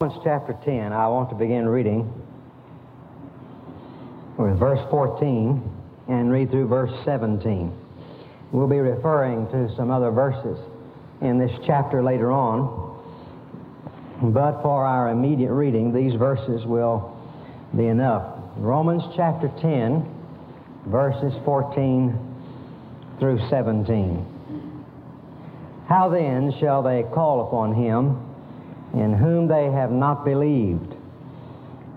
Romans chapter 10, I want to begin reading with verse 14 and read through verse 17. We'll be referring to some other verses in this chapter later on, but for our immediate reading, these verses will be enough. Romans chapter 10, verses 14 through 17. How then shall they call upon him in whom they have not believed?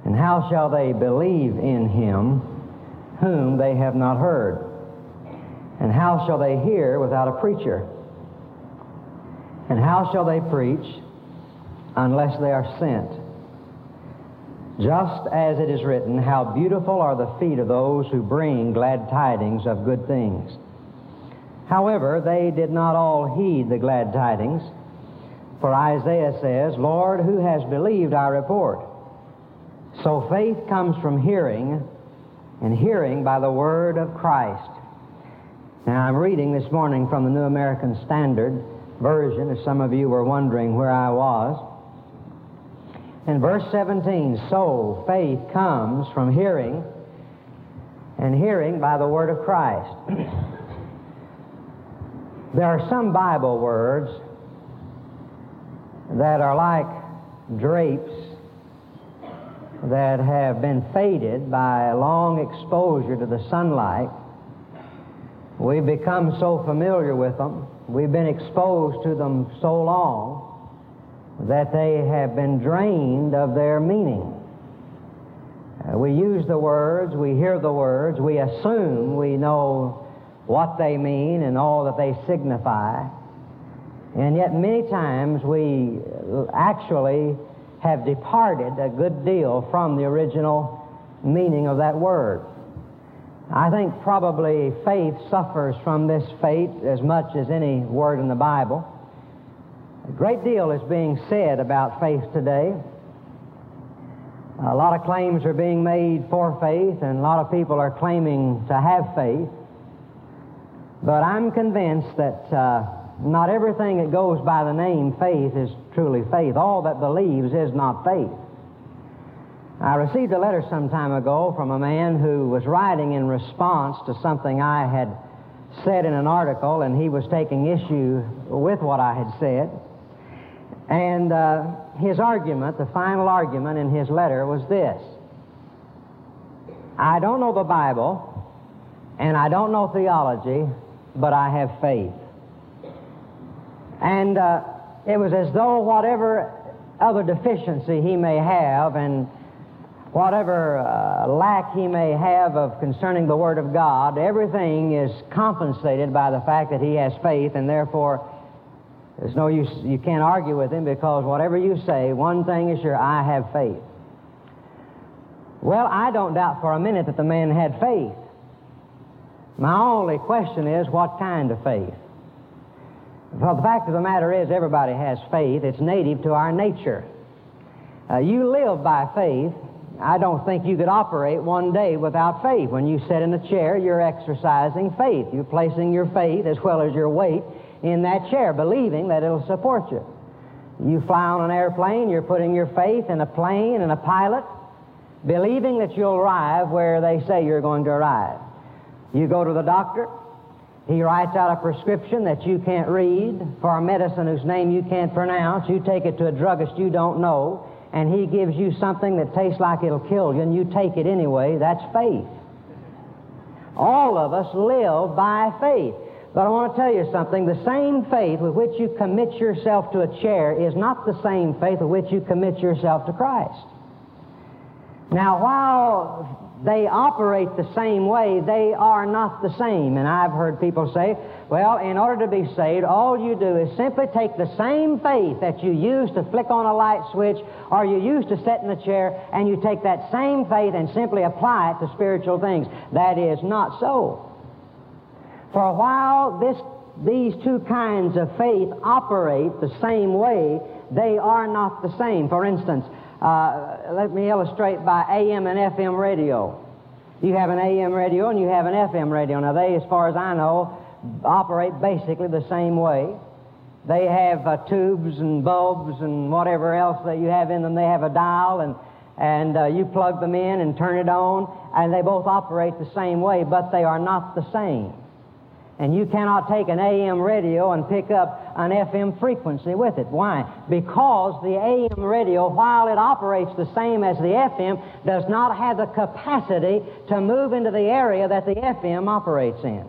And how shall they believe in him whom they have not heard? And how shall they hear without a preacher? And how shall they preach unless they are sent? Just as it is written, How beautiful are the feet of those who bring glad tidings of good things. However, they did not all heed the glad tidings. For Isaiah says, Lord, who has believed our report? So faith comes from hearing, and hearing by the word of Christ. Now, I'm reading this morning from the New American Standard Version, as some of you were wondering where I was. In verse 17, so faith comes from hearing, and hearing by the word of Christ. there are some Bible words that are like drapes that have been faded by long exposure to the sunlight. We've become so familiar with them, we've been exposed to them so long that they have been drained of their meaning. Uh, we use the words, we hear the words, we assume we know what they mean and all that they signify. And yet, many times, we actually have departed a good deal from the original meaning of that word. I think probably faith suffers from this fate as much as any word in the Bible. A great deal is being said about faith today. A lot of claims are being made for faith, and a lot of people are claiming to have faith. But I'm convinced that. Uh, not everything that goes by the name faith is truly faith. All that believes is not faith. I received a letter some time ago from a man who was writing in response to something I had said in an article, and he was taking issue with what I had said. And uh, his argument, the final argument in his letter, was this I don't know the Bible, and I don't know theology, but I have faith. And uh, it was as though whatever other deficiency he may have and whatever uh, lack he may have of concerning the Word of God, everything is compensated by the fact that he has faith, and therefore there's no use, you can't argue with him because whatever you say, one thing is sure, I have faith. Well, I don't doubt for a minute that the man had faith. My only question is, what kind of faith? Well, the fact of the matter is, everybody has faith. It's native to our nature. Uh, you live by faith. I don't think you could operate one day without faith. When you sit in a chair, you're exercising faith. You're placing your faith as well as your weight in that chair, believing that it'll support you. You fly on an airplane, you're putting your faith in a plane and a pilot, believing that you'll arrive where they say you're going to arrive. You go to the doctor, he writes out a prescription that you can't read for a medicine whose name you can't pronounce. You take it to a druggist you don't know, and he gives you something that tastes like it'll kill you, and you take it anyway. That's faith. All of us live by faith. But I want to tell you something. The same faith with which you commit yourself to a chair is not the same faith with which you commit yourself to Christ. Now, while they operate the same way, they are not the same. And I've heard people say, well, in order to be saved, all you do is simply take the same faith that you use to flick on a light switch or you use to sit in a chair, and you take that same faith and simply apply it to spiritual things. That is not so. For while this, these two kinds of faith operate the same way, they are not the same. For instance, uh, let me illustrate by AM and FM radio. You have an AM radio and you have an FM radio. Now, they, as far as I know, operate basically the same way. They have uh, tubes and bulbs and whatever else that you have in them. They have a dial, and, and uh, you plug them in and turn it on, and they both operate the same way, but they are not the same. And you cannot take an AM radio and pick up an FM frequency with it. Why? Because the AM radio, while it operates the same as the FM, does not have the capacity to move into the area that the FM operates in.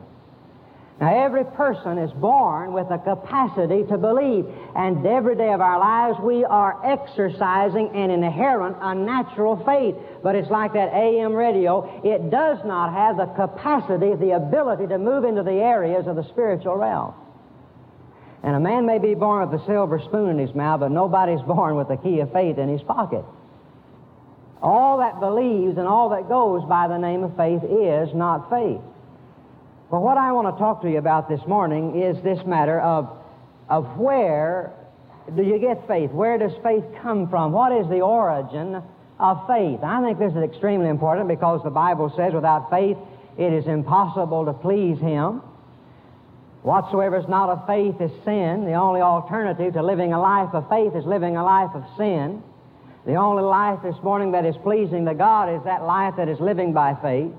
Now, every person is born with a capacity to believe, and every day of our lives we are exercising an inherent, unnatural faith. But it's like that AM radio, it does not have the capacity, the ability to move into the areas of the spiritual realm. And a man may be born with a silver spoon in his mouth, but nobody's born with the key of faith in his pocket. All that believes and all that goes by the name of faith is not faith. But what I want to talk to you about this morning is this matter of, of where do you get faith? Where does faith come from? What is the origin of faith? I think this is extremely important because the Bible says without faith it is impossible to please Him. Whatsoever is not of faith is sin. The only alternative to living a life of faith is living a life of sin. The only life this morning that is pleasing to God is that life that is living by faith.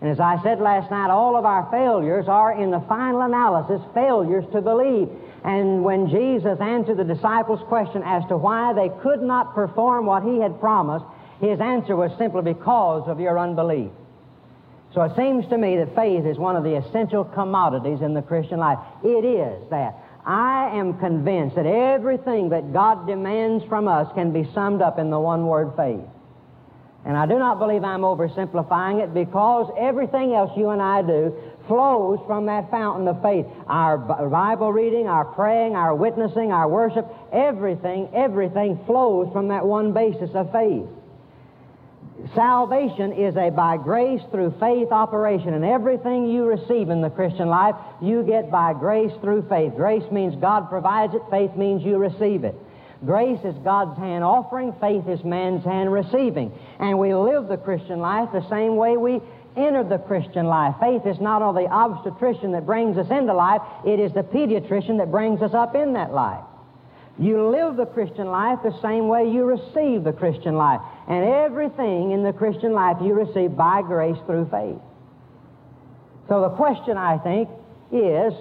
And as I said last night, all of our failures are, in the final analysis, failures to believe. And when Jesus answered the disciples' question as to why they could not perform what he had promised, his answer was simply because of your unbelief. So it seems to me that faith is one of the essential commodities in the Christian life. It is that. I am convinced that everything that God demands from us can be summed up in the one word faith. And I do not believe I'm oversimplifying it because everything else you and I do flows from that fountain of faith. Our Bible reading, our praying, our witnessing, our worship, everything, everything flows from that one basis of faith. Salvation is a by grace through faith operation, and everything you receive in the Christian life, you get by grace through faith. Grace means God provides it, faith means you receive it. Grace is God's hand offering, faith is man's hand receiving. And we live the Christian life the same way we entered the Christian life. Faith is not only the obstetrician that brings us into life, it is the pediatrician that brings us up in that life. You live the Christian life the same way you receive the Christian life. And everything in the Christian life you receive by grace through faith. So the question, I think, is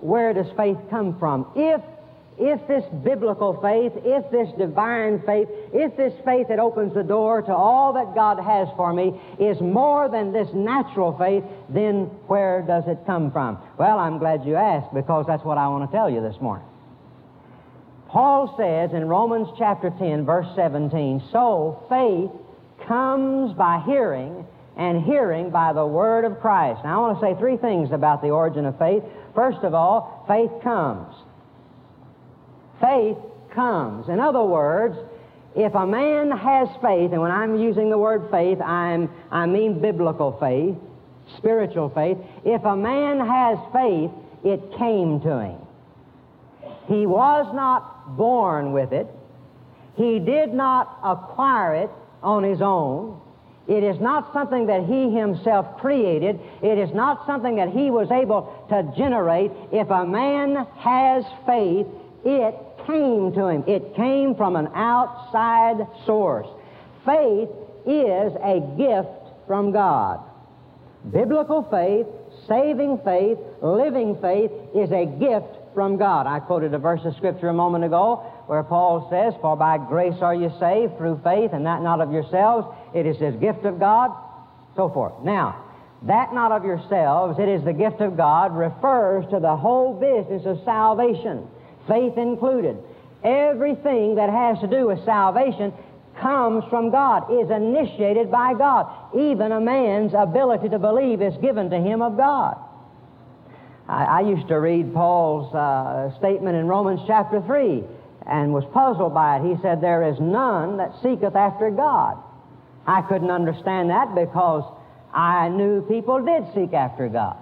where does faith come from? If if this biblical faith, if this divine faith, if this faith that opens the door to all that God has for me is more than this natural faith, then where does it come from? Well, I'm glad you asked because that's what I want to tell you this morning. Paul says in Romans chapter 10, verse 17, so faith comes by hearing, and hearing by the word of Christ. Now, I want to say three things about the origin of faith. First of all, faith comes. Faith comes. In other words, if a man has faith, and when I'm using the word faith, I'm, I mean biblical faith, spiritual faith. If a man has faith, it came to him. He was not born with it. He did not acquire it on his own. It is not something that he himself created. It is not something that he was able to generate. If a man has faith, it came to him. It came from an outside source. Faith is a gift from God. Biblical faith, saving faith, living faith is a gift from God. I quoted a verse of Scripture a moment ago where Paul says, For by grace are you saved through faith, and that not of yourselves. It is His gift of God, so forth. Now, that not of yourselves, it is the gift of God, refers to the whole business of salvation faith included. Everything that has to do with salvation comes from God, is initiated by God. Even a man's ability to believe is given to him of God. I, I used to read Paul's uh, statement in Romans chapter 3 and was puzzled by it. He said, There is none that seeketh after God. I couldn't understand that because I knew people did seek after God.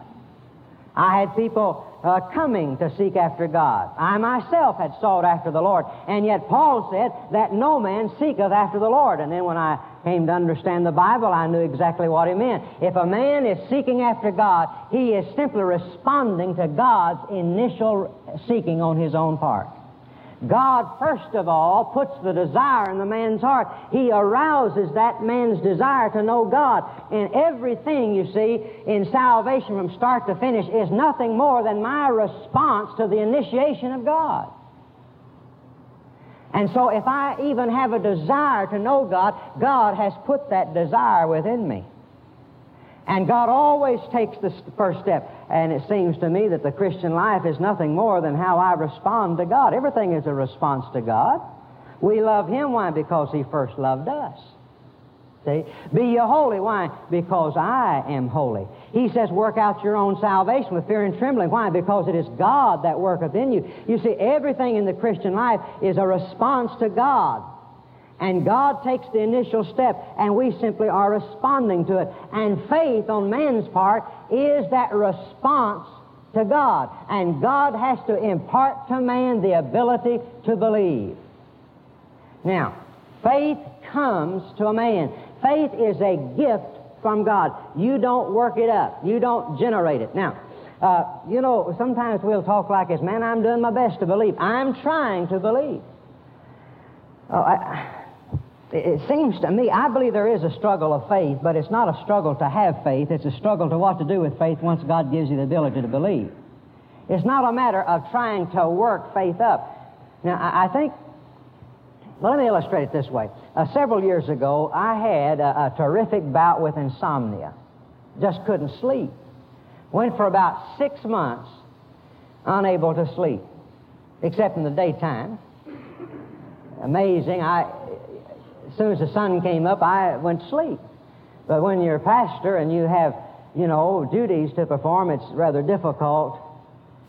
I had people uh, coming to seek after God. I myself had sought after the Lord. And yet Paul said that no man seeketh after the Lord. And then when I came to understand the Bible, I knew exactly what he meant. If a man is seeking after God, he is simply responding to God's initial seeking on his own part. God, first of all, puts the desire in the man's heart. He arouses that man's desire to know God. And everything, you see, in salvation from start to finish is nothing more than my response to the initiation of God. And so if I even have a desire to know God, God has put that desire within me. And God always takes the first step. And it seems to me that the Christian life is nothing more than how I respond to God. Everything is a response to God. We love Him. Why? Because He first loved us. See? Be ye holy. Why? Because I am holy. He says, work out your own salvation with fear and trembling. Why? Because it is God that worketh in you. You see, everything in the Christian life is a response to God. And God takes the initial step, and we simply are responding to it. And faith on man's part is that response to God. And God has to impart to man the ability to believe. Now, faith comes to a man. Faith is a gift from God. You don't work it up. You don't generate it. Now, uh, you know, sometimes we'll talk like this, man, I'm doing my best to believe. I'm trying to believe. Oh, I, it seems to me, I believe there is a struggle of faith, but it's not a struggle to have faith. It's a struggle to what to do with faith once God gives you the ability to believe. It's not a matter of trying to work faith up. Now, I think, well, let me illustrate it this way. Uh, several years ago, I had a, a terrific bout with insomnia. Just couldn't sleep. Went for about six months unable to sleep, except in the daytime. Amazing. I, soon as the sun came up, I went to sleep. But when you're a pastor and you have, you know, duties to perform, it's rather difficult.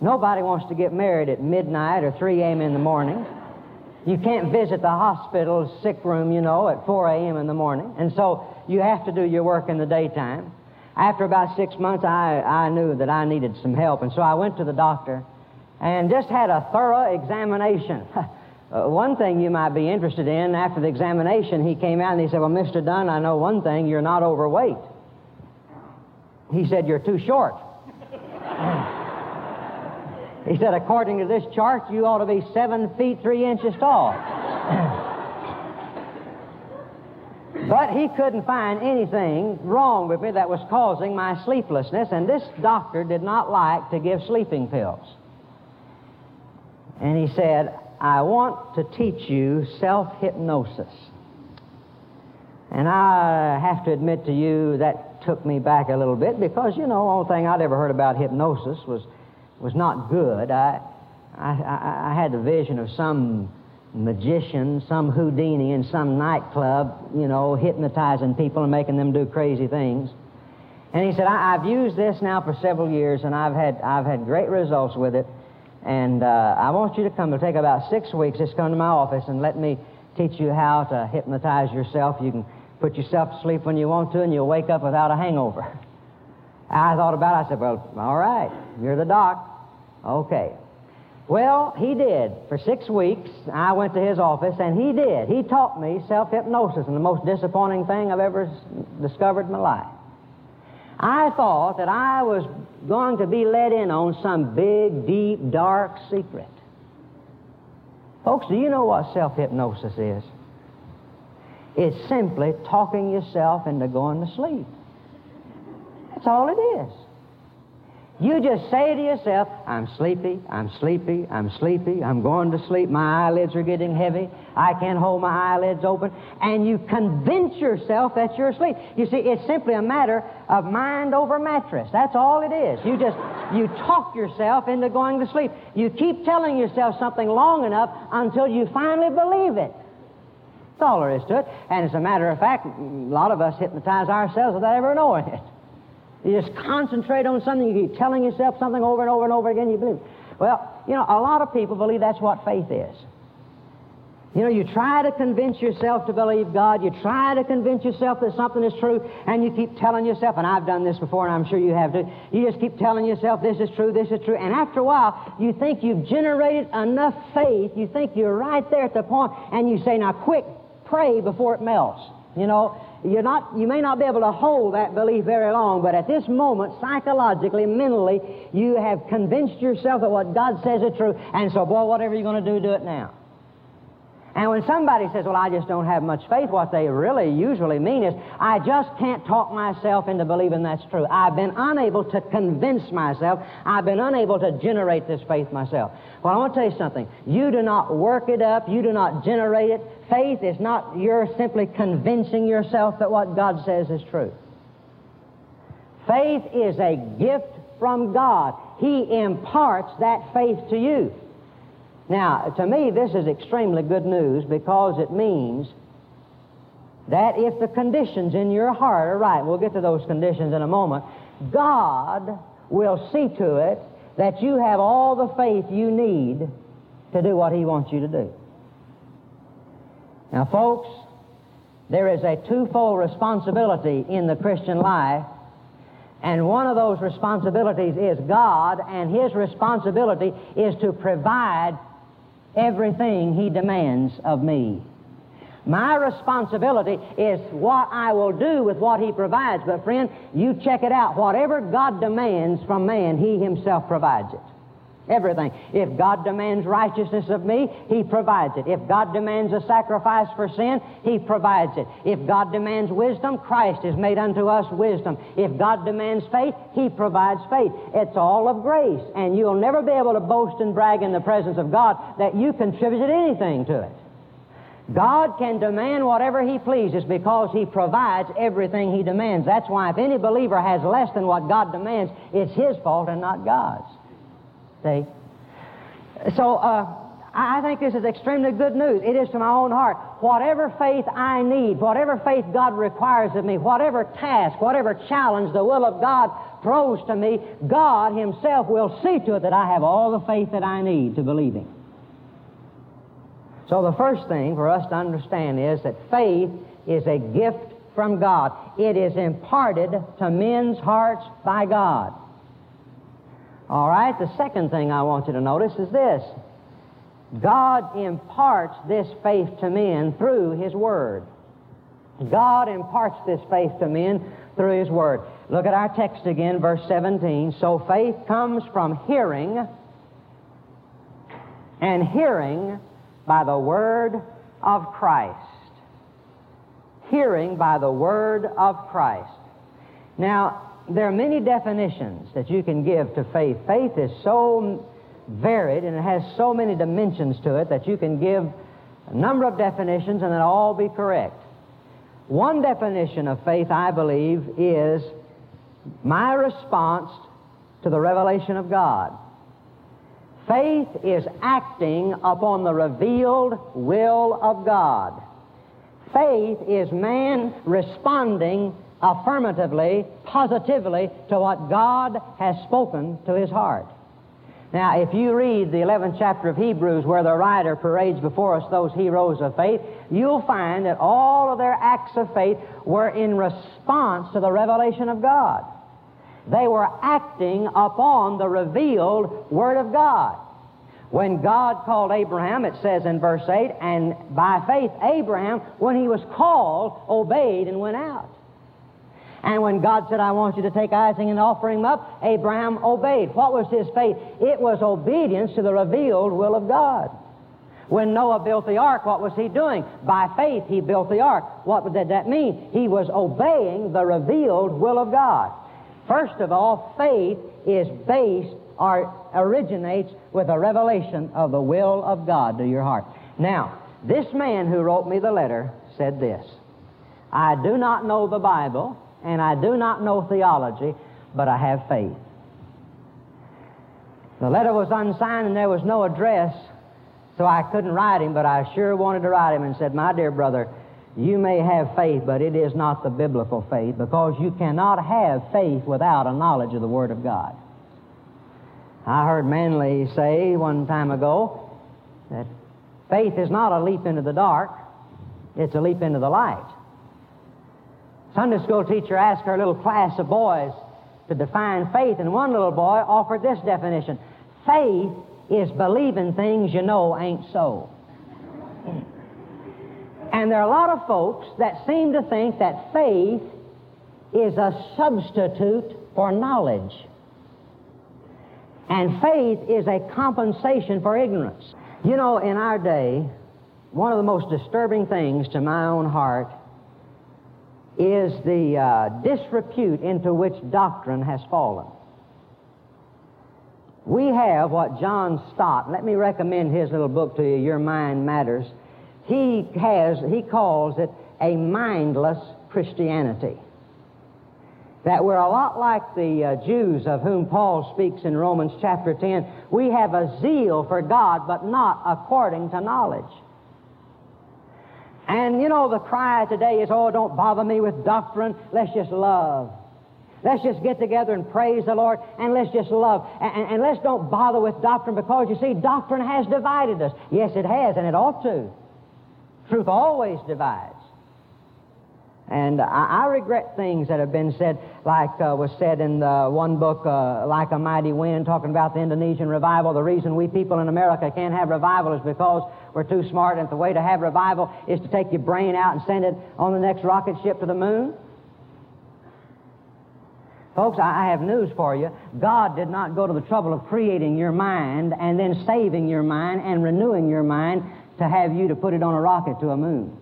Nobody wants to get married at midnight or 3 a.m. in the morning. You can't visit the hospital sick room, you know, at 4 a.m. in the morning. And so you have to do your work in the daytime. After about six months, I, I knew that I needed some help. And so I went to the doctor and just had a thorough examination. Uh, one thing you might be interested in, after the examination, he came out and he said, Well, Mr. Dunn, I know one thing, you're not overweight. He said, You're too short. he said, According to this chart, you ought to be seven feet three inches tall. but he couldn't find anything wrong with me that was causing my sleeplessness, and this doctor did not like to give sleeping pills. And he said, I want to teach you self hypnosis. And I have to admit to you that took me back a little bit because, you know, the only thing I'd ever heard about hypnosis was, was not good. I, I, I had the vision of some magician, some Houdini in some nightclub, you know, hypnotizing people and making them do crazy things. And he said, I, have used this now for several years and I've had, I've had great results with it. And uh, I want you to come. It'll take about six weeks. Just come to my office and let me teach you how to hypnotize yourself. You can put yourself to sleep when you want to, and you'll wake up without a hangover. I thought about it. I said, Well, all right, you're the doc. Okay. Well, he did. For six weeks, I went to his office, and he did. He taught me self hypnosis, and the most disappointing thing I've ever discovered in my life. I thought that I was going to be let in on some big, deep, dark secret. Folks, do you know what self hypnosis is? It's simply talking yourself into going to sleep. That's all it is. You just say to yourself, I'm sleepy, I'm sleepy, I'm sleepy, I'm going to sleep, my eyelids are getting heavy, I can't hold my eyelids open, and you convince yourself that you're asleep. You see, it's simply a matter of mind over mattress. That's all it is. You just, you talk yourself into going to sleep. You keep telling yourself something long enough until you finally believe it. That's all there is to it. And as a matter of fact, a lot of us hypnotize ourselves without ever knowing it. You just concentrate on something, you keep telling yourself something over and over and over again, you believe. Well, you know, a lot of people believe that's what faith is. You know, you try to convince yourself to believe God, you try to convince yourself that something is true, and you keep telling yourself, and I've done this before, and I'm sure you have too, you just keep telling yourself, this is true, this is true, and after a while, you think you've generated enough faith, you think you're right there at the point, and you say, now quick, pray before it melts. You know, You're not, you may not be able to hold that belief very long, but at this moment, psychologically, mentally, you have convinced yourself that what God says is true, and so, boy, whatever you're going to do, do it now. And when somebody says, Well, I just don't have much faith, what they really usually mean is, I just can't talk myself into believing that's true. I've been unable to convince myself. I've been unable to generate this faith myself. Well, I want to tell you something. You do not work it up, you do not generate it. Faith is not you're simply convincing yourself that what God says is true. Faith is a gift from God. He imparts that faith to you. Now, to me, this is extremely good news because it means that if the conditions in your heart are right, we'll get to those conditions in a moment, God will see to it that you have all the faith you need to do what He wants you to do. Now, folks, there is a twofold responsibility in the Christian life, and one of those responsibilities is God, and His responsibility is to provide everything He demands of me. My responsibility is what I will do with what He provides. But, friend, you check it out. Whatever God demands from man, He Himself provides it. Everything. If God demands righteousness of me, He provides it. If God demands a sacrifice for sin, He provides it. If God demands wisdom, Christ is made unto us wisdom. If God demands faith, He provides faith. It's all of grace, and you'll never be able to boast and brag in the presence of God that you contributed anything to it. God can demand whatever He pleases because He provides everything He demands. That's why if any believer has less than what God demands, it's his fault and not God's. See? So, uh, I think this is extremely good news. It is to my own heart. Whatever faith I need, whatever faith God requires of me, whatever task, whatever challenge the will of God throws to me, God Himself will see to it that I have all the faith that I need to believe Him. So the first thing for us to understand is that faith is a gift from God. It is imparted to men's hearts by God. All right, the second thing I want you to notice is this God imparts this faith to men through His Word. God imparts this faith to men through His Word. Look at our text again, verse 17. So faith comes from hearing, and hearing by the Word of Christ. Hearing by the Word of Christ. Now, there are many definitions that you can give to faith. Faith is so varied and it has so many dimensions to it that you can give a number of definitions and they'll all be correct. One definition of faith, I believe, is my response to the revelation of God. Faith is acting upon the revealed will of God. Faith is man responding affirmatively, positively to what God has spoken to his heart. Now, if you read the 11th chapter of Hebrews, where the writer parades before us those heroes of faith, you'll find that all of their acts of faith were in response to the revelation of God. They were acting upon the revealed Word of God. When God called Abraham, it says in verse 8, and by faith, Abraham, when he was called, obeyed and went out. And when God said, I want you to take Isaac and offer him up, Abraham obeyed. What was his faith? It was obedience to the revealed will of God. When Noah built the ark, what was he doing? By faith, he built the ark. What did that mean? He was obeying the revealed will of God. First of all, faith is based or originates with a revelation of the will of God to your heart. Now, this man who wrote me the letter said this I do not know the Bible and I do not know theology, but I have faith. The letter was unsigned and there was no address, so I couldn't write him, but I sure wanted to write him and said, My dear brother, you may have faith, but it is not the biblical faith because you cannot have faith without a knowledge of the Word of God. I heard Manley say one time ago that faith is not a leap into the dark, it's a leap into the light. Sunday school teacher asked her little class of boys to define faith, and one little boy offered this definition faith is believing things you know ain't so. And there are a lot of folks that seem to think that faith is a substitute for knowledge. And faith is a compensation for ignorance. You know, in our day, one of the most disturbing things to my own heart is the uh, disrepute into which doctrine has fallen. We have what John Stott, let me recommend his little book to you, Your Mind Matters. He has, he calls it a mindless Christianity. That we're a lot like the uh, Jews of whom Paul speaks in Romans chapter 10. We have a zeal for God, but not according to knowledge. And you know, the cry today is, oh, don't bother me with doctrine, let's just love. Let's just get together and praise the Lord and let's just love. And, and, and, let's don't bother with doctrine because you see, doctrine has divided us. Yes, it has, and it ought to. Truth always divides. And I, I regret things that have been said, like uh, was said in the one book, uh, Like a Mighty Wind, talking about the Indonesian revival. The reason we people in America can't have revival is because we're too smart, and the way to have revival is to take your brain out and send it on the next rocket ship to the moon. Folks, I have news for you. God did not go to the trouble of creating your mind and then saving your mind and renewing your mind to have you to put it on a rocket to a moon.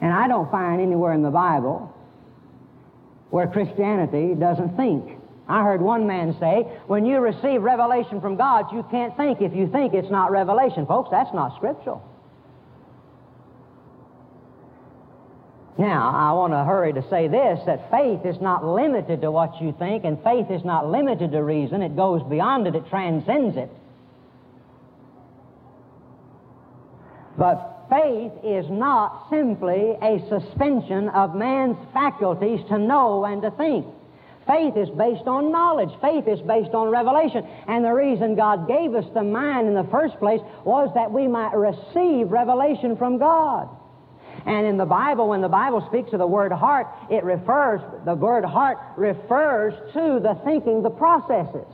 And I don't find anywhere in the Bible where Christianity doesn't think. I heard one man say, when you receive revelation from God, you can't think. If you think it's not revelation, folks, that's not scriptural. Now, I want to hurry to say this that faith is not limited to what you think, and faith is not limited to reason. It goes beyond it, it transcends it. But faith is not simply a suspension of man's faculties to know and to think. Faith is based on knowledge. Faith is based on revelation. And the reason God gave us the mind in the first place was that we might receive revelation from God. And in the Bible, when the Bible speaks of the word heart, it refers, the word heart refers to the thinking, the processes,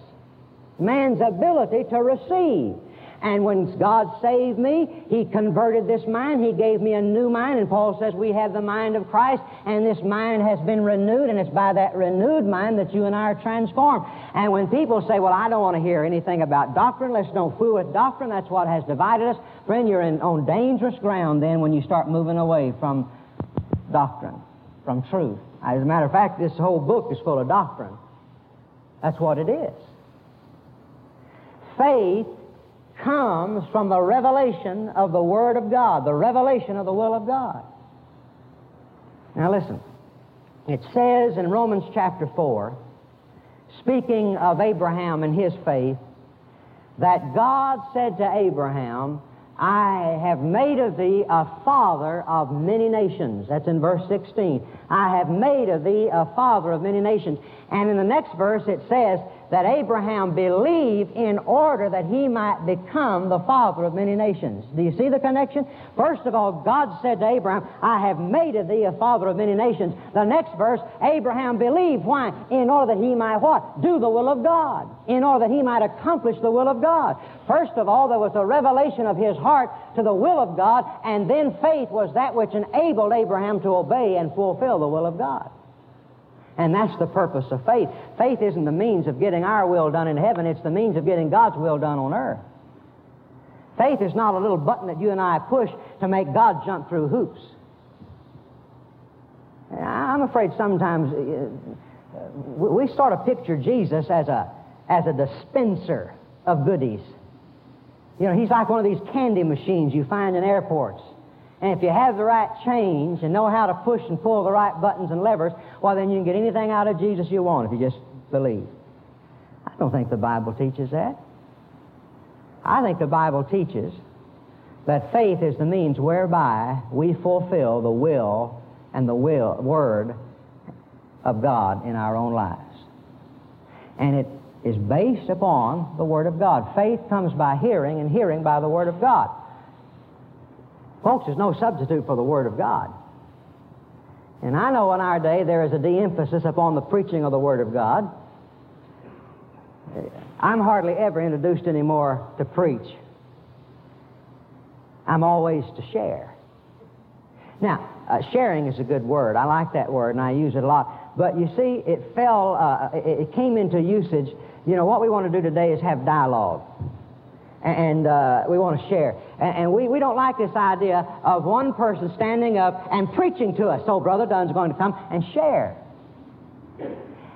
man's ability to receive. And when God saved me, He converted this mind. He gave me a new mind. And Paul says we have the mind of Christ, and this mind has been renewed, and it's by that renewed mind that you and I are transformed. And when people say, Well, I don't want to hear anything about doctrine, let's don't fool with doctrine, that's what has divided us. Friend, you're in, on dangerous ground then when you start moving away from doctrine, from truth. As a matter of fact, this whole book is full of doctrine. That's what it is. Faith comes from the revelation of the Word of God, the revelation of the will of God. Now listen, it says in Romans chapter 4, speaking of Abraham and his faith, that God said to Abraham, I have made of thee a father of many nations. That's in verse 16. I have made of thee a father of many nations. And in the next verse it says, that Abraham believed in order that he might become the father of many nations. Do you see the connection? First of all, God said to Abraham, I have made of thee a father of many nations. The next verse, Abraham believed. Why? In order that he might what? Do the will of God. In order that he might accomplish the will of God. First of all, there was a revelation of his heart to the will of God, and then faith was that which enabled Abraham to obey and fulfill the will of God. And that's the purpose of faith. Faith isn't the means of getting our will done in heaven, it's the means of getting God's will done on earth. Faith is not a little button that you and I push to make God jump through hoops. I'm afraid sometimes uh, we sort of picture Jesus as a, as a dispenser of goodies. You know, he's like one of these candy machines you find in airports. And if you have the right change and know how to push and pull the right buttons and levers, well, then you can get anything out of Jesus you want if you just believe. I don't think the Bible teaches that. I think the Bible teaches that faith is the means whereby we fulfill the will and the will, word of God in our own lives. And it is based upon the Word of God. Faith comes by hearing, and hearing by the Word of God. Folks, there's no substitute for the Word of God. And I know in our day there is a de emphasis upon the preaching of the Word of God. I'm hardly ever introduced anymore to preach. I'm always to share. Now, uh, sharing is a good word. I like that word, and I use it a lot. But you see, it fell, uh, it, it came into usage. You know, what we want to do today is have dialogue and uh, we want to share. And, we, we don't like this idea of one person standing up and preaching to us. So Brother Dunn's going to come and share.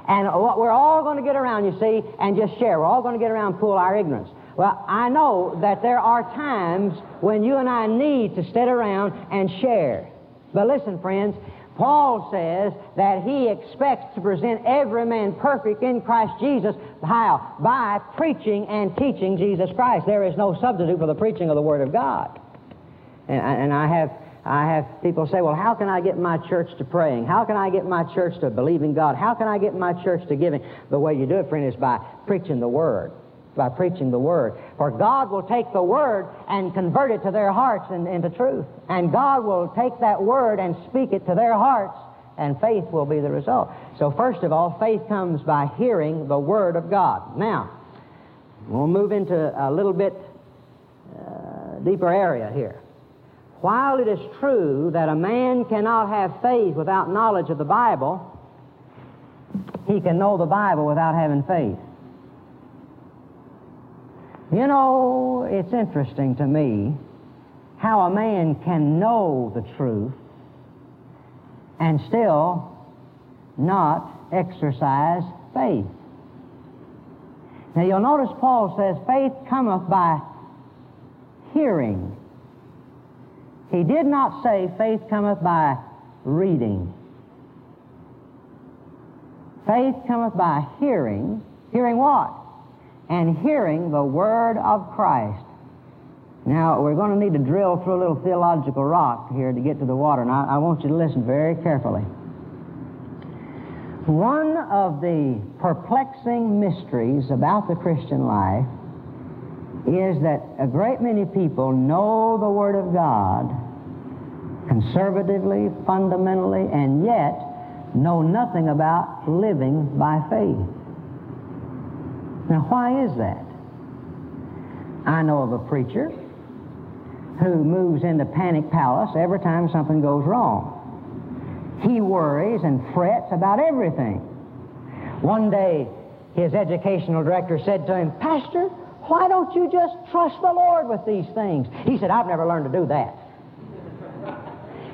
And we're all going to get around, you see, and just share. We're all going to get around and pool our ignorance. Well, I know that there are times when you and I need to sit around and share. But listen, friends, Paul says that he expects to present every man perfect in Christ Jesus. How? By preaching and teaching Jesus Christ. There is no substitute for the preaching of the Word of God. And, and I have I have people say, well, how can I get my church to praying? How can I get my church to believing God? How can I get my church to giving? The way you do it, friend, is by preaching the Word. By preaching the Word. For God will take the Word and convert it to their hearts and, into truth. And God will take that Word and speak it to their hearts, and faith will be the result. So, first of all, faith comes by hearing the Word of God. Now, we'll move into a little bit uh, deeper area here. While it is true that a man cannot have faith without knowledge of the Bible, he can know the Bible without having faith. You know, it's interesting to me how a man can know the truth and still not exercise faith. Now you'll notice Paul says, faith cometh by hearing he did not say faith cometh by reading. Faith cometh by hearing. Hearing what? And hearing the word of Christ. Now, we're going to need to drill through a little theological rock here to get to the water, and I, I want you to listen very carefully. One of the perplexing mysteries about the Christian life is that a great many people know the Word of God conservatively, fundamentally, and yet know nothing about living by faith. Now, why is that? I know of a preacher who moves into panic palace every time something goes wrong. He worries and frets about everything. One day, his educational director said to him, Pastor, why don't you just trust the Lord with these things? He said, I've never learned to do that.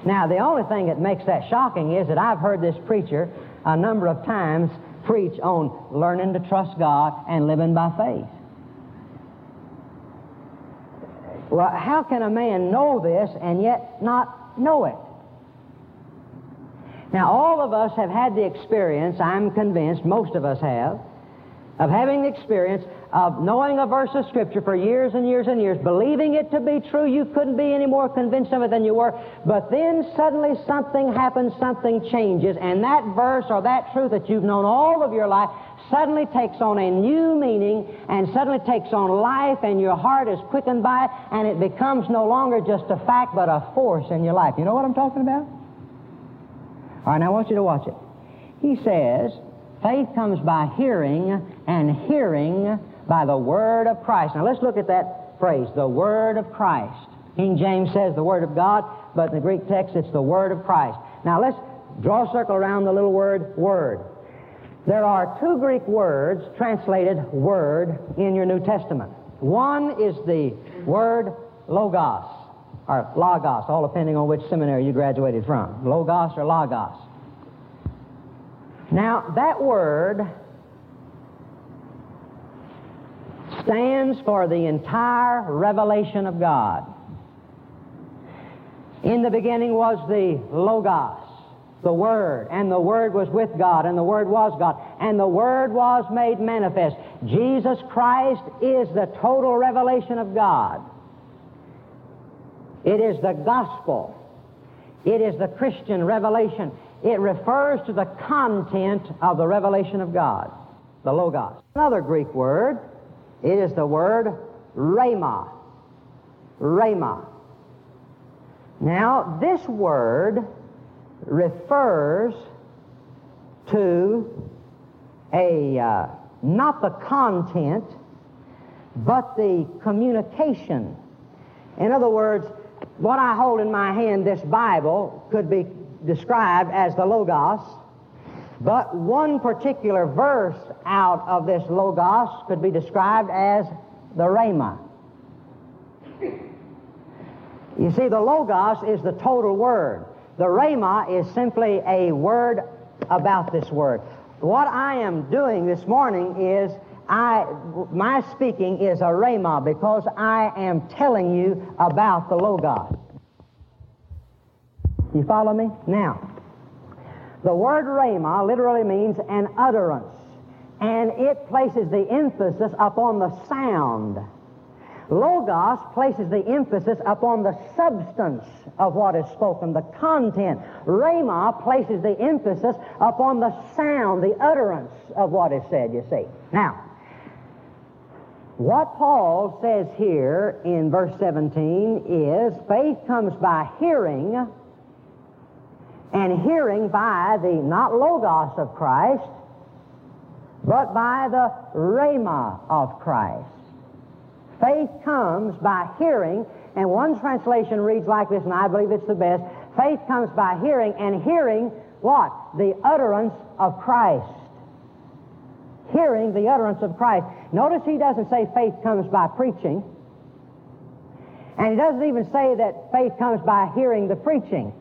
Now, the only thing that makes that shocking is that I've heard this preacher a number of times preach on learning to trust God and living by faith. Well, how can a man know this and yet not know it? Now, all of us have had the experience, I'm convinced, most of us have, of having the experience of knowing a verse of Scripture for years and years and years, believing it to be true. You couldn't be any more convinced of it than you were. But then suddenly something happens, something changes, and that verse or that truth that you've known all of your life suddenly takes on a new meaning and suddenly takes on life, and your heart is quickened by it, and it becomes no longer just a fact but a force in your life. You know what I'm talking about? All right, now I want you to watch it. He says, Faith comes by hearing, and hearing by the word of Christ. Now let's look at that phrase, the word of Christ. King James says the word of God, but in the Greek text it's the word of Christ. Now let's draw a circle around the little word word. There are two Greek words translated word in your New Testament. One is the word logos, or logos, all depending on which seminary you graduated from. Logos or logos. Now, that word stands for the entire revelation of God. In the beginning was the Logos, the Word, and the Word was with God, and the Word was God, and the Word was made manifest. Jesus Christ is the total revelation of God. It is the gospel. It is the Christian revelation. It refers to the content of the revelation of God, the Logos. Another Greek word it is the word rhema. Rhema. Now, this word refers to a uh, not the content, but the communication. In other words, what I hold in my hand, this Bible, could be described as the Logos, but one particular verse out of this Logos could be described as the Rhema. You see, the Logos is the total word. The Rhema is simply a word about this word. What I am doing this morning is I, my speaking is a rhema because I am telling you about the Logos. You follow me? Now, the word rhema literally means an utterance, and it places the emphasis upon the sound. Logos places the emphasis upon the substance of what is spoken, the content. Rhema places the emphasis upon the sound, the utterance of what is said, you see. Now, what Paul says here in verse 17 is faith comes by hearing, and hearing by the not logos of Christ, but by the rhema of Christ. Faith comes by hearing, and one translation reads like this, and I believe it's the best. Faith comes by hearing, and hearing what? The utterance of Christ hearing the utterance of Christ. Notice he doesn't say faith comes by preaching. And he doesn't even say that faith comes by hearing the preaching.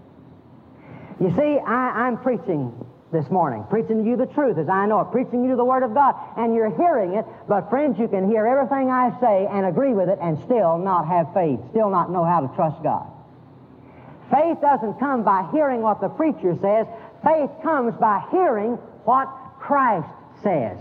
You see, I, am preaching this morning, preaching to you the truth as I know it, preaching you the Word of God, and you're hearing it, but friends, you can hear everything I say and agree with it and still not have faith, still not know how to trust God. Faith doesn't come by hearing what the preacher says, faith comes by hearing what Christ says.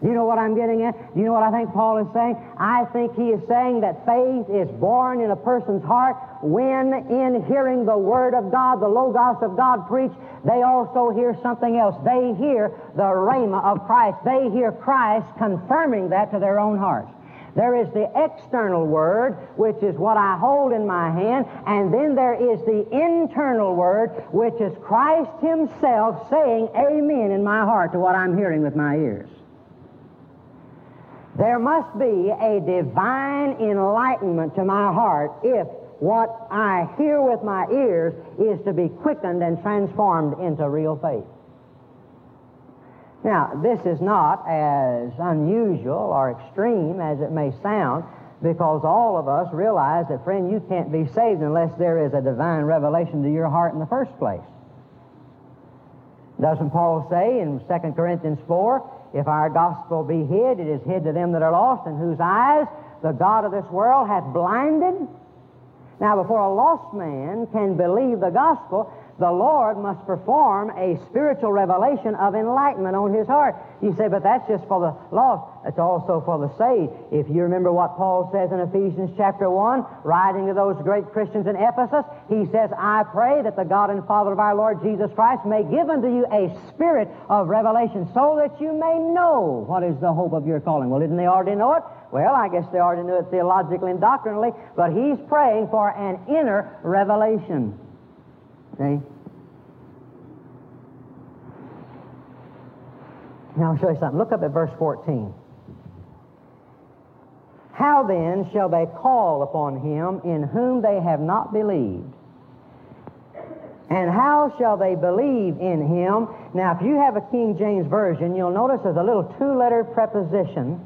You know what I'm getting at? You know what I think Paul is saying? I think he is saying that faith is born in a person's heart when, in hearing the Word of God, the Logos of God preached, they also hear something else. They hear the Rhema of Christ. They hear Christ confirming that to their own hearts. There is the external word, which is what I hold in my hand, and then there is the internal word, which is Christ Himself saying amen in my heart to what I'm hearing with my ears. There must be a divine enlightenment to my heart if what I hear with my ears is to be quickened and transformed into real faith. Now, this is not as unusual or extreme as it may sound because all of us realize that, friend, you can't be saved unless there is a divine revelation to your heart in the first place. Doesn't Paul say in 2 Corinthians 4 if our gospel be hid, it is hid to them that are lost, in whose eyes the God of this world hath blinded. Now, before a lost man can believe the gospel, the Lord must perform a spiritual revelation of enlightenment on his heart. You say, but that's just for the lost. It's also for the saved. If you remember what Paul says in Ephesians chapter 1, writing to those great Christians in Ephesus, he says, I pray that the God and Father of our Lord Jesus Christ may give unto you a spirit of revelation so that you may know what is the hope of your calling. Well, didn't they already know it? Well, I guess they already knew it theologically and doctrinally, but he's praying for an inner revelation. See? Now I'll show you something. Look up at verse 14. How then shall they call upon him in whom they have not believed? And how shall they believe in him? Now, if you have a King James Version, you'll notice there's a little two letter preposition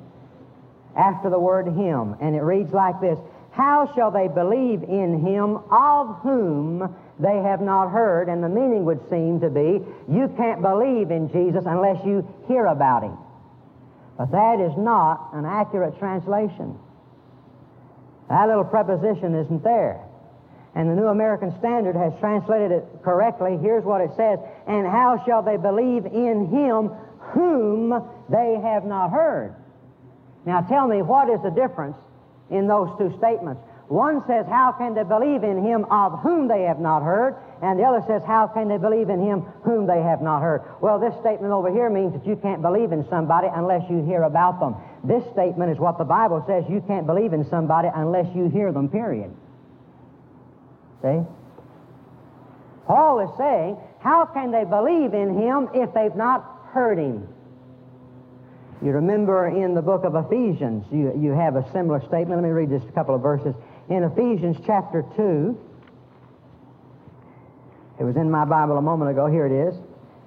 after the word him, and it reads like this How shall they believe in him of whom they have not heard, and the meaning would seem to be you can't believe in Jesus unless you hear about him. But that is not an accurate translation. That little preposition isn't there. And the New American Standard has translated it correctly. Here's what it says And how shall they believe in him whom they have not heard? Now tell me, what is the difference in those two statements? One says, How can they believe in him of whom they have not heard? And the other says, How can they believe in him whom they have not heard? Well, this statement over here means that you can't believe in somebody unless you hear about them. This statement is what the Bible says you can't believe in somebody unless you hear them, period. See? Paul is saying, How can they believe in him if they've not heard him? You remember in the book of Ephesians, you, you have a similar statement. Let me read just a couple of verses. in Ephesians chapter 2. It was in my Bible a moment ago. Here it is.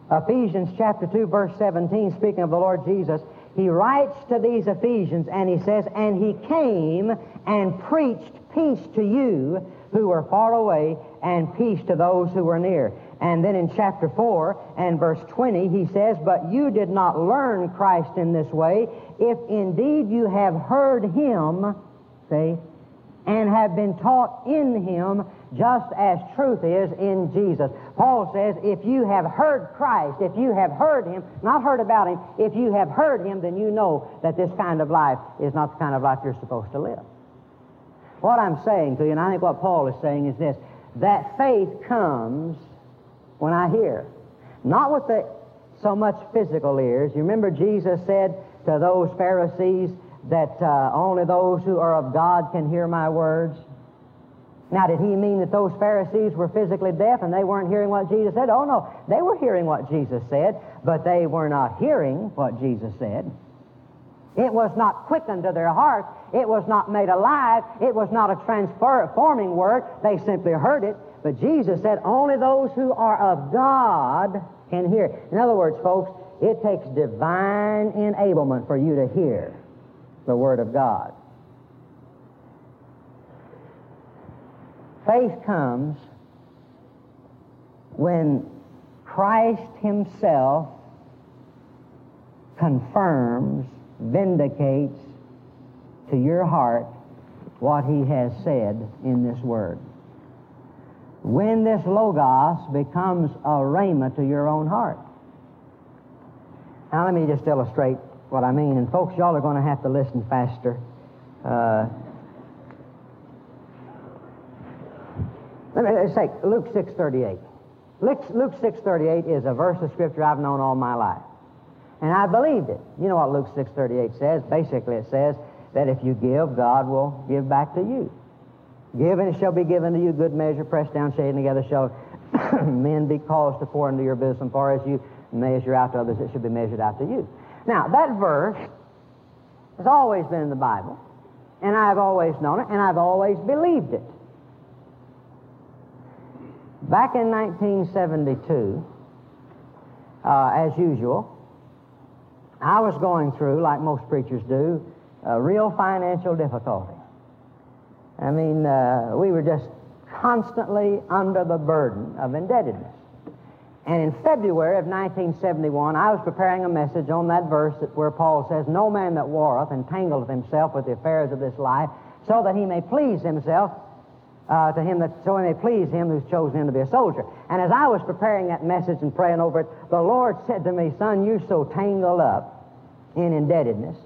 Ephesians chapter 2, verse 17, speaking of the Lord Jesus, he writes to these Ephesians and he says, And he came and preached peace to you who were far away and peace to those who were near. And then in chapter 4 and verse 20, he says, But you did not learn Christ in this way, if indeed you have heard him, say, and have been taught in him just as truth is in Jesus. Paul says, if you have heard Christ, if you have heard him, not heard about him, if you have heard him, then you know that this kind of life is not the kind of life you're supposed to live. What I'm saying to you, and I think what Paul is saying is this, that faith comes when I hear. Not with the so much physical ears. You remember Jesus said to those Pharisees that uh, only those who are of God can hear my words? Now, did he mean that those Pharisees were physically deaf and they weren't hearing what Jesus said? Oh, no. They were hearing what Jesus said, but they were not hearing what Jesus said. It was not quickened to their hearts. It was not made alive. It was not a transforming word. They simply heard it. But Jesus said, only those who are of God can hear. In other words, folks, it takes divine enablement for you to hear the Word of God. Faith comes when Christ Himself confirms, vindicates to your heart what He has said in this Word. When this Logos becomes a rhema to your own heart. Now, let me just illustrate what I mean. And, folks, y'all are going to have to listen faster. Uh, Let me say Luke 6.38. Luke, Luke 6.38 is a verse of Scripture I've known all my life. And I believed it. You know what Luke 6.38 says? Basically, it says that if you give, God will give back to you. Give, and it shall be given to you good measure, pressed down, shaken together, shall men be caused to pour into your bosom. For as you measure out to others, it should be measured out to you. Now, that verse has always been in the Bible, and I've always known it, and I've always believed it. Back in 1972, uh, as usual, I was going through, like most preachers do, a real financial difficulty. I mean, uh, we were just constantly under the burden of indebtedness. And in February of 1971, I was preparing a message on that verse where Paul says, No man that warreth entangleth himself with the affairs of this life, so that he may please himself uh, to him that so he may please him who's chosen him to be a soldier. And as I was preparing that message and praying over it, the Lord said to me, Son, you're so tangled up in indebtedness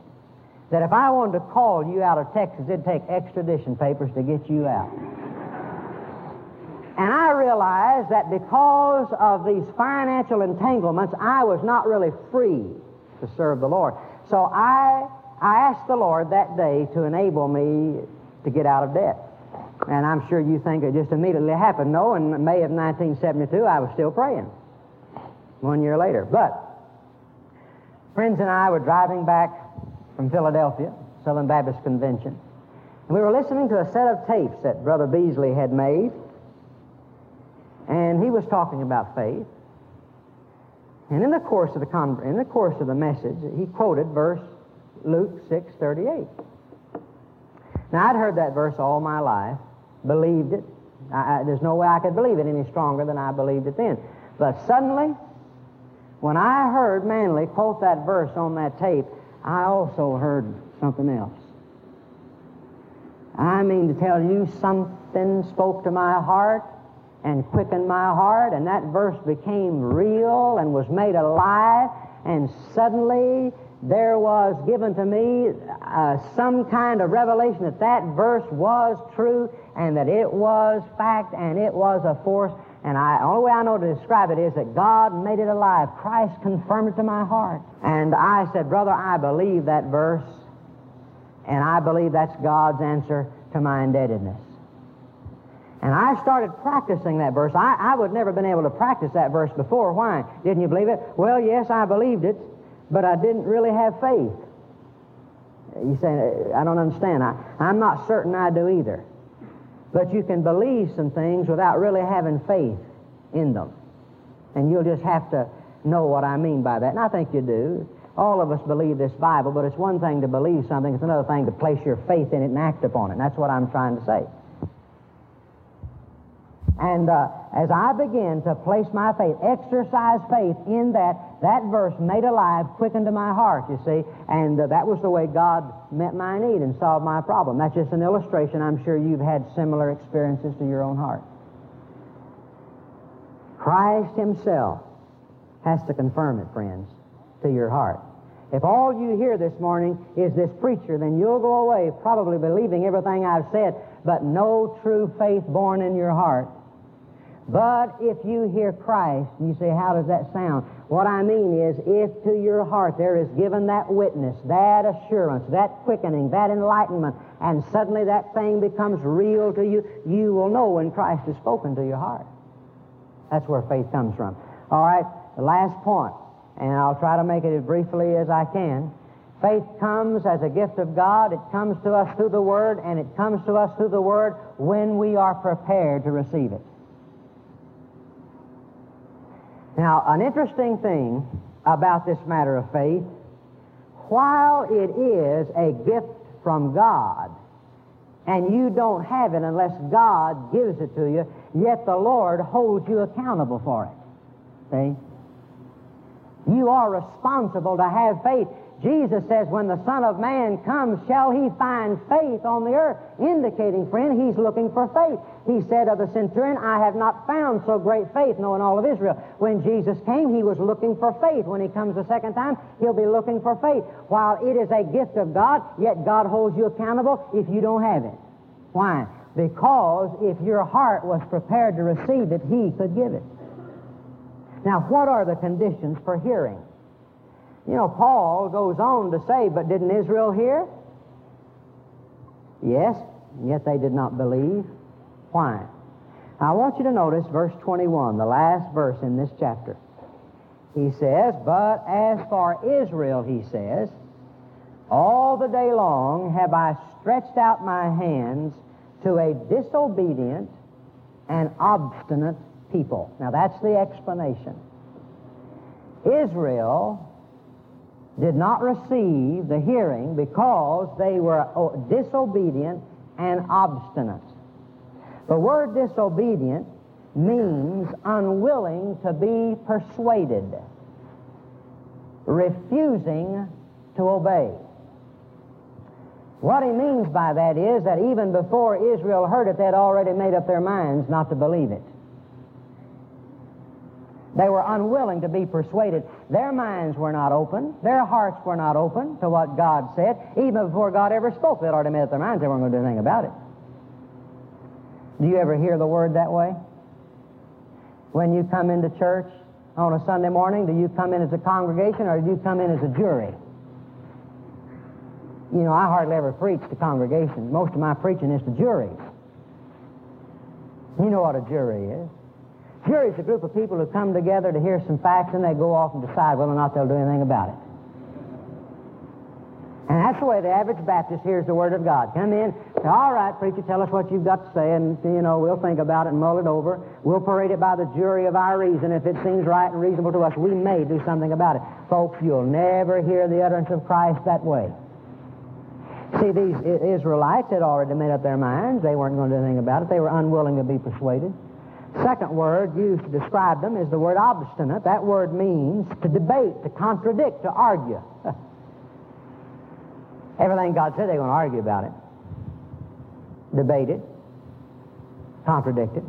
that if I wanted to call you out of Texas, it'd take extradition papers to get you out. And I realized that because of these financial entanglements, I was not really free to serve the Lord. So I, I asked the Lord that day to enable me to get out of debt. And I'm sure you think it just immediately happened. No, in May of 1972, I was still praying. One year later. But friends and I were driving back from Philadelphia, Southern Baptist Convention, and we were listening to a set of tapes that Brother Beasley had made, and he was talking about faith. And in the course of the con- in the course of the message, he quoted verse Luke 6:38. Now I'd heard that verse all my life, believed it. I, I, there's no way I could believe it any stronger than I believed it then. But suddenly, when I heard Manley quote that verse on that tape, I also heard something else. I mean to tell you, something spoke to my heart and quickened my heart, and that verse became real and was made alive, and suddenly there was given to me uh, some kind of revelation that that verse was true and that it was fact and it was a force. And I, the only way I know to describe it is that God made it alive. Christ confirmed it to my heart. And I said, Brother, I believe that verse, and I believe that's God's answer to my indebtedness. And I started practicing that verse. I, I would never been able to practice that verse before. Why? Didn't you believe it? Well, yes, I believed it but I didn't really have faith. You say, I don't understand. I, I'm not certain I do either. But you can believe some things without really having faith in them. And you'll just have to know what I mean by that. And I think you do. All of us believe this Bible, but it's one thing to believe something, it's another thing to place your faith in it and act upon it. And that's what I'm trying to say. And uh, as I begin to place my faith, exercise faith in that, that verse made alive, quickened to my heart, you see, and uh, that was the way God met my need and solved my problem. That's just an illustration. I'm sure you've had similar experiences to your own heart. Christ Himself has to confirm it, friends, to your heart. If all you hear this morning is this preacher, then you'll go away probably believing everything I've said, but no true faith born in your heart but if you hear Christ, you say, how does that sound? What I mean is, if to your heart there is given that witness, that assurance, that quickening, that enlightenment, and suddenly that thing becomes real to you, you will know when Christ has spoken to your heart. That's where faith comes from. All right, the last point, and I'll try to make it as briefly as I can. Faith comes as a gift of God. It comes to us through the Word, and it comes to us through the Word when we are prepared to receive it. Now, an interesting thing about this matter of faith, while it is a gift from God, and you don't have it unless God gives it to you, yet the Lord holds you accountable for it. See? You are responsible to have faith. Jesus says, when the Son of Man comes, shall he find faith on the earth? Indicating, friend, he's looking for faith. He said of the centurion, I have not found so great faith, knowing all of Israel. When Jesus came, he was looking for faith. When he comes the second time, he'll be looking for faith. While it is a gift of God, yet God holds you accountable if you don't have it. Why? Because if your heart was prepared to receive it, he could give it. Now, what are the conditions for hearing? You know, Paul goes on to say, but didn't Israel hear? Yes, yet they did not believe. Why? I want you to notice verse 21, the last verse in this chapter. He says, But as for Israel, he says, all the day long have I stretched out my hands to a disobedient and obstinate people. Now, that's the explanation. Israel did not receive the hearing because they were disobedient and obstinate. The word disobedient means unwilling to be persuaded, refusing to obey. What he means by that is that even before Israel heard it, they'd already made up their minds not to believe it. They were unwilling to be persuaded. Their minds were not open. Their hearts were not open to what God said. Even before God ever spoke, they'd already made up their minds they weren't going to do anything about it. Do you ever hear the word that way? When you come into church on a Sunday morning, do you come in as a congregation or do you come in as a jury? You know, I hardly ever preach to congregations. Most of my preaching is to juries. You know what a jury is. Jury's a group of people who come together to hear some facts and they go off and decide whether or not they'll do anything about it. And that's the way the average Baptist hears the Word of God. Come in, say, all right, preacher, tell us what you've got to say, and, you know, we'll think about it and mull it over. We'll parade it by the jury of our reason. If it seems right and reasonable to us, we may do something about it. Folks, you'll never hear the utterance of Christ that way. See, these Israelites had already made up their minds. They weren't going to do anything about it. They were unwilling to be persuaded. Second word used to describe them is the word obstinate. That word means to debate, to contradict, to argue. Everything God said, they're going to argue about it, debate it, contradict it.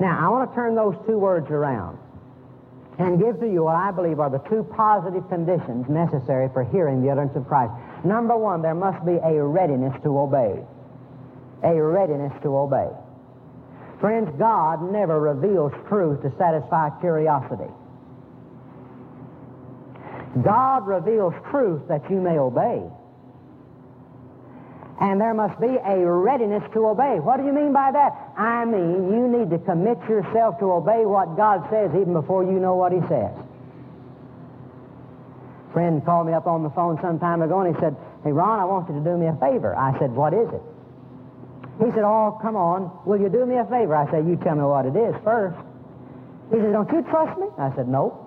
Now, I want to turn those two words around and give to you what I believe are the two positive conditions necessary for hearing the utterance of Christ. Number one, there must be a readiness to obey. A readiness to obey. Friends, God never reveals truth to satisfy curiosity. God reveals truth that you may obey. And there must be a readiness to obey. What do you mean by that? I mean, you need to commit yourself to obey what God says even before you know what He says. A friend called me up on the phone some time ago and he said, Hey, Ron, I want you to do me a favor. I said, What is it? He said, Oh, come on. Will you do me a favor? I said, You tell me what it is first. He said, Don't you trust me? I said, Nope.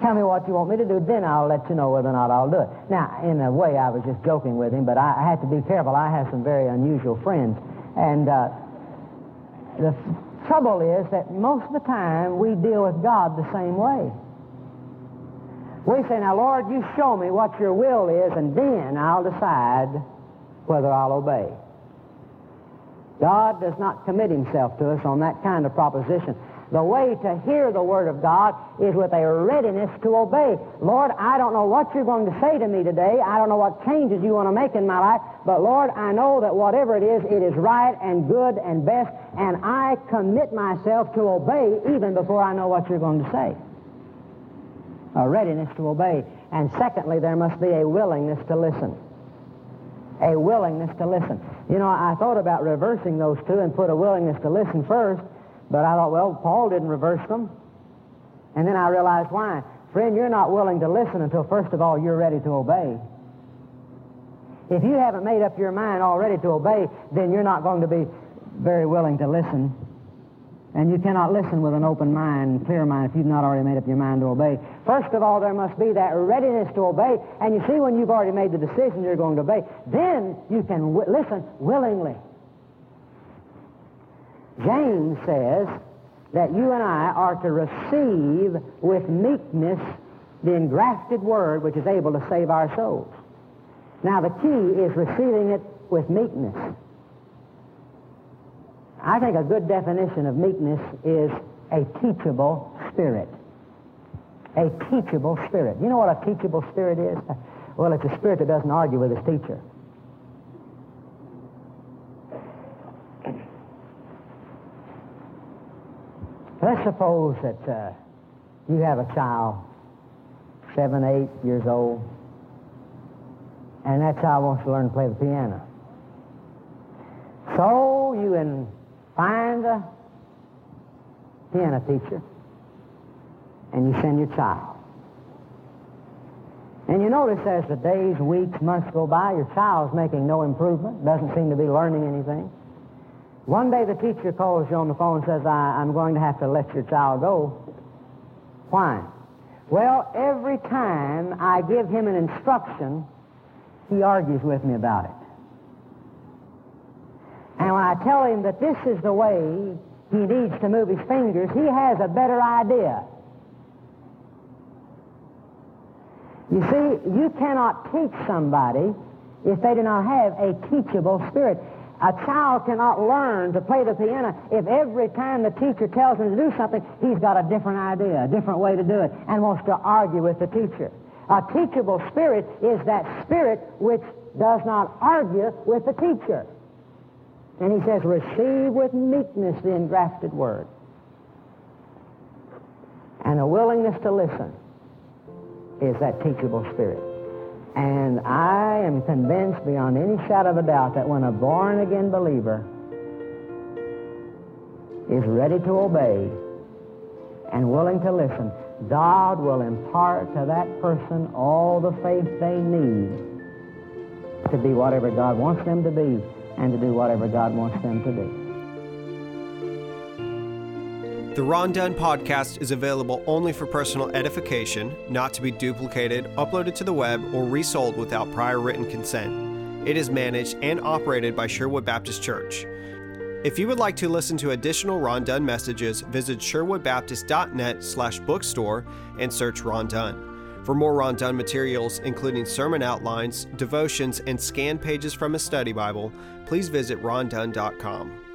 Tell me what you want me to do, then I'll let you know whether or not I'll do it. Now, in a way, I was just joking with him, but I, I had to be careful. I have some very unusual friends. And uh, the f- trouble is that most of the time we deal with God the same way. We say, Now, Lord, you show me what your will is, and then I'll decide whether I'll obey. God does not commit himself to us on that kind of proposition. The way to hear the Word of God is with a readiness to obey. Lord, I don't know what you're going to say to me today. I don't know what changes you want to make in my life. But Lord, I know that whatever it is, it is right and good and best. And I commit myself to obey even before I know what you're going to say. A readiness to obey. And secondly, there must be a willingness to listen. A willingness to listen. You know, I thought about reversing those two and put a willingness to listen first. But I thought, well, Paul didn't reverse them. And then I realized why. Friend, you're not willing to listen until, first of all, you're ready to obey. If you haven't made up your mind already to obey, then you're not going to be very willing to listen. And you cannot listen with an open mind, clear mind, if you've not already made up your mind to obey. First of all, there must be that readiness to obey. And you see, when you've already made the decision you're going to obey, then you can w- listen willingly. James says that you and I are to receive with meekness the engrafted word which is able to save our souls. Now, the key is receiving it with meekness. I think a good definition of meekness is a teachable spirit. A teachable spirit. You know what a teachable spirit is? Well, it's a spirit that doesn't argue with its teacher. Let's suppose that uh, you have a child, seven, eight years old, and that child wants to learn to play the piano. So you can find a piano teacher, and you send your child. And you notice as the days, weeks, months go by, your child's making no improvement, doesn't seem to be learning anything. One day the teacher calls you on the phone and says, I, am going to have to let your child go. Why? Well, every time I give him an instruction, he argues with me about it. And when I tell him that this is the way he needs to move his fingers, he has a better idea. You see, you cannot teach somebody if they do not have a teachable spirit. A child cannot learn to play the piano if every time the teacher tells him to do something, he's got a different idea, a different way to do it, and wants to argue with the teacher. A teachable spirit is that spirit which does not argue with the teacher. And he says, receive with meekness the engrafted word. And a willingness to listen is that teachable spirit. And I am convinced beyond any shadow of a doubt that when a born again believer is ready to obey and willing to listen, God will impart to that person all the faith they need to be whatever God wants them to be and to do whatever God wants them to do. The Ron Dunn podcast is available only for personal edification, not to be duplicated, uploaded to the web, or resold without prior written consent. It is managed and operated by Sherwood Baptist Church. If you would like to listen to additional Ron Dunn messages, visit sherwoodbaptist.net slash bookstore and search Ron Dunn. For more Ron Dunn materials, including sermon outlines, devotions, and scanned pages from a study Bible, please visit rondunn.com.